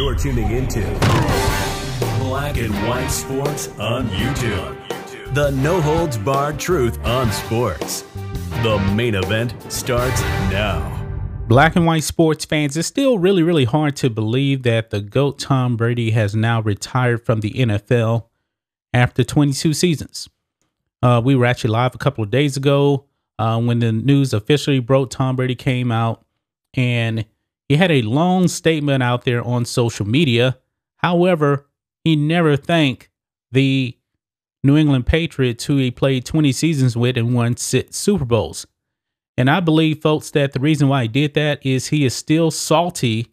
You're tuning into Black and White Sports on YouTube. The no holds barred truth on sports. The main event starts now. Black and white sports fans, it's still really, really hard to believe that the GOAT Tom Brady has now retired from the NFL after 22 seasons. Uh, we were actually live a couple of days ago uh, when the news officially broke. Tom Brady came out and he had a long statement out there on social media. However, he never thanked the New England Patriots who he played 20 seasons with and won six Super Bowls. And I believe, folks, that the reason why he did that is he is still salty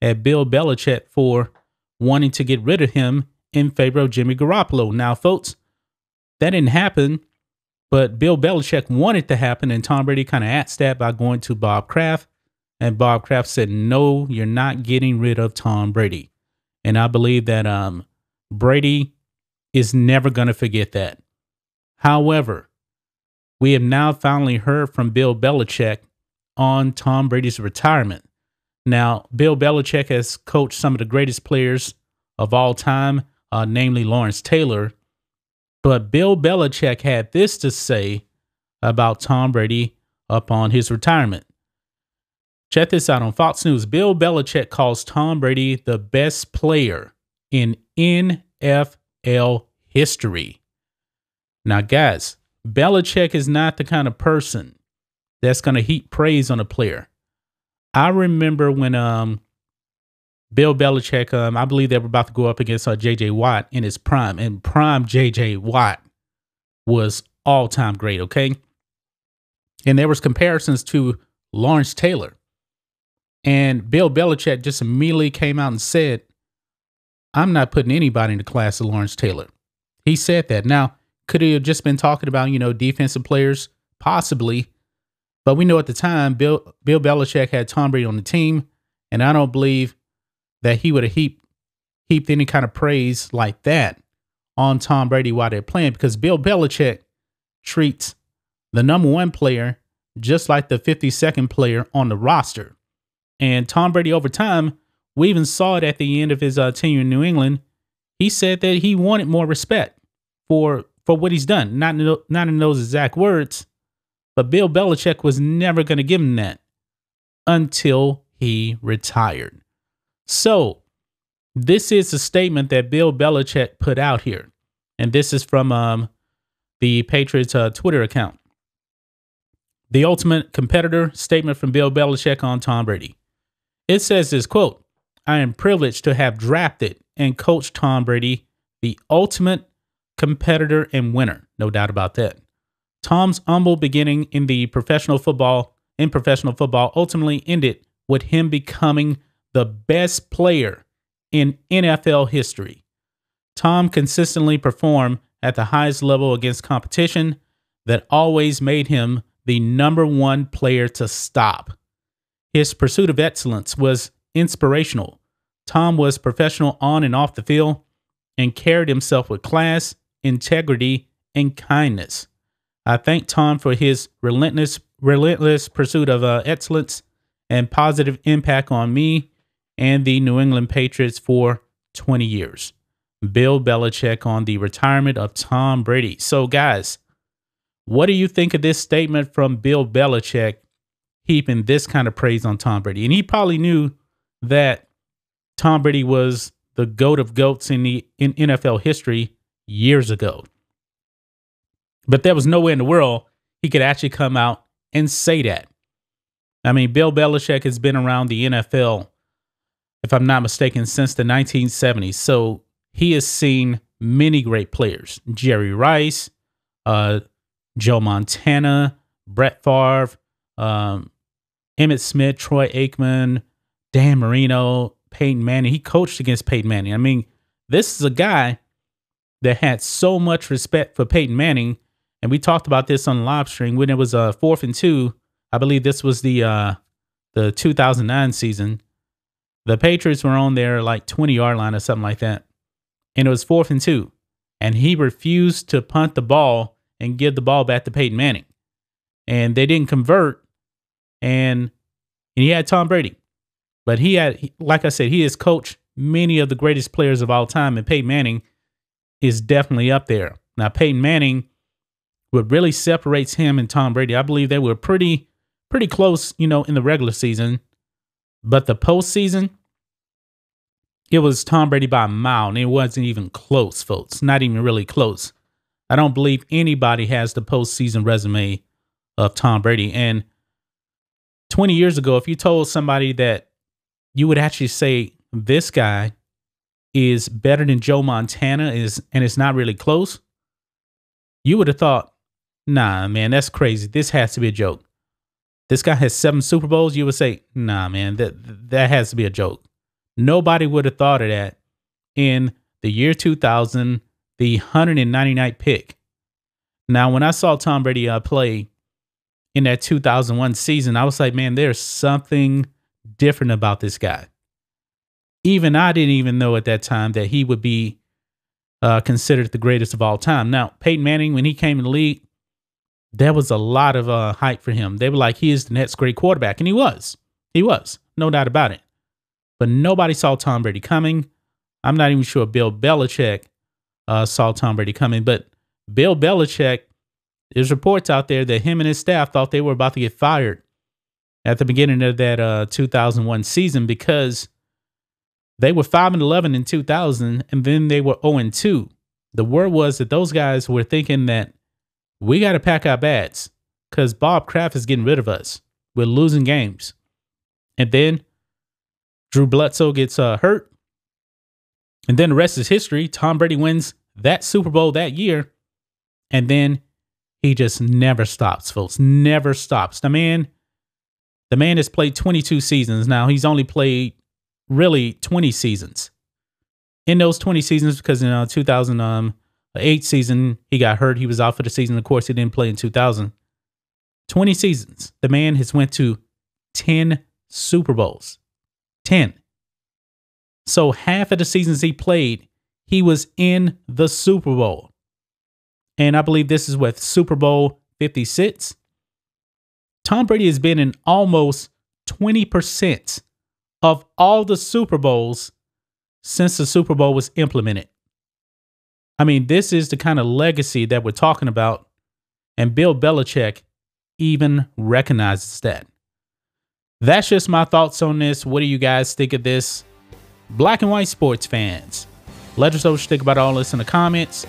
at Bill Belichick for wanting to get rid of him in favor of Jimmy Garoppolo. Now, folks, that didn't happen, but Bill Belichick wanted to happen, and Tom Brady kind of asked that by going to Bob Kraft. And Bob Kraft said, No, you're not getting rid of Tom Brady. And I believe that um, Brady is never going to forget that. However, we have now finally heard from Bill Belichick on Tom Brady's retirement. Now, Bill Belichick has coached some of the greatest players of all time, uh, namely Lawrence Taylor. But Bill Belichick had this to say about Tom Brady upon his retirement. Check this out on Fox News. Bill Belichick calls Tom Brady the best player in NFL history. Now, guys, Belichick is not the kind of person that's going to heap praise on a player. I remember when um Bill Belichick, um, I believe they were about to go up against uh, J.J. Watt in his prime, and prime J.J. Watt was all time great. Okay, and there was comparisons to Lawrence Taylor, and Bill Belichick just immediately came out and said, "I'm not putting anybody in the class of Lawrence Taylor." He said that. Now, could he have just been talking about, you know, defensive players? Possibly. But we know at the time, Bill, Bill Belichick had Tom Brady on the team. And I don't believe that he would have heaped, heaped any kind of praise like that on Tom Brady while they're playing because Bill Belichick treats the number one player just like the 52nd player on the roster. And Tom Brady, over time, we even saw it at the end of his uh, tenure in New England. He said that he wanted more respect for for what he's done. Not in, not in those exact words, but Bill Belichick was never going to give him that until he retired. So, this is a statement that Bill Belichick put out here. And this is from um, the Patriots uh, Twitter account. The ultimate competitor statement from Bill Belichick on Tom Brady. It says this quote, I am privileged to have drafted and coached Tom Brady, the ultimate competitor and winner, no doubt about that. Tom's humble beginning in the professional football in professional football ultimately ended with him becoming the best player in NFL history. Tom consistently performed at the highest level against competition that always made him the number one player to stop. His pursuit of excellence was inspirational. Tom was professional on and off the field and carried himself with class integrity, and kindness. I thank Tom for his relentless, relentless pursuit of uh, excellence and positive impact on me and the New England Patriots for 20 years. Bill Belichick on the retirement of Tom Brady. So, guys, what do you think of this statement from Bill Belichick heaping this kind of praise on Tom Brady? And he probably knew that Tom Brady was the goat of goats in the in NFL history years ago. But there was no way in the world he could actually come out and say that. I mean, Bill Belichick has been around the NFL, if I'm not mistaken, since the 1970s. So he has seen many great players Jerry Rice, uh, Joe Montana, Brett Favre, um, Emmitt Smith, Troy Aikman, Dan Marino, Peyton Manning. He coached against Peyton Manning. I mean, this is a guy that had so much respect for Peyton Manning. And we talked about this on the live stream when it was a uh, fourth and two. I believe this was the uh, the 2009 season. The Patriots were on their like 20 yard line or something like that. And it was fourth and two. And he refused to punt the ball and give the ball back to Peyton Manning. And they didn't convert. And, and he had Tom Brady. But he had, like I said, he has coached many of the greatest players of all time, and Peyton Manning is definitely up there. Now, Peyton Manning, what really separates him and Tom Brady, I believe they were pretty, pretty close, you know, in the regular season, but the postseason, it was Tom Brady by a mile, and it wasn't even close, folks. Not even really close. I don't believe anybody has the postseason resume of Tom Brady. And 20 years ago, if you told somebody that you would actually say this guy is better than Joe Montana is and it's not really close, you would have thought, nah, man, that's crazy. This has to be a joke. This guy has seven Super Bowls. You would say, nah, man, that that has to be a joke. Nobody would have thought of that in the year 2000, the 199th pick. Now, when I saw Tom Brady uh, play in that 2001 season, I was like, man, there's something different about this guy. Even I didn't even know at that time that he would be uh, considered the greatest of all time. Now, Peyton Manning, when he came in the league, there was a lot of uh, hype for him. They were like, he is the next great quarterback. And he was. He was. No doubt about it. But nobody saw Tom Brady coming. I'm not even sure Bill Belichick uh, saw Tom Brady coming. But Bill Belichick, there's reports out there that him and his staff thought they were about to get fired at the beginning of that uh, 2001 season because they were 5 and 11 in 2000 and then they were 0 and 2. The word was that those guys were thinking that we got to pack our bags because Bob Kraft is getting rid of us. We're losing games. And then Drew Bledsoe gets uh, hurt. And then the rest is history. Tom Brady wins that Super Bowl that year. And then he just never stops, folks. Never stops. The man, the man has played 22 seasons now. He's only played really 20 seasons. In those 20 seasons, because in uh, 2008 season, he got hurt. He was out for the season. Of course, he didn't play in 2000. 20 seasons. The man has went to 10 Super Bowls. 10. So half of the seasons he played, he was in the Super Bowl. And I believe this is with Super Bowl 56. Tom Brady has been in almost 20% of all the Super Bowls since the Super Bowl was implemented. I mean, this is the kind of legacy that we're talking about. And Bill Belichick even recognizes that. That's just my thoughts on this. What do you guys think of this? Black and white sports fans. Let us know what you think about all this in the comments.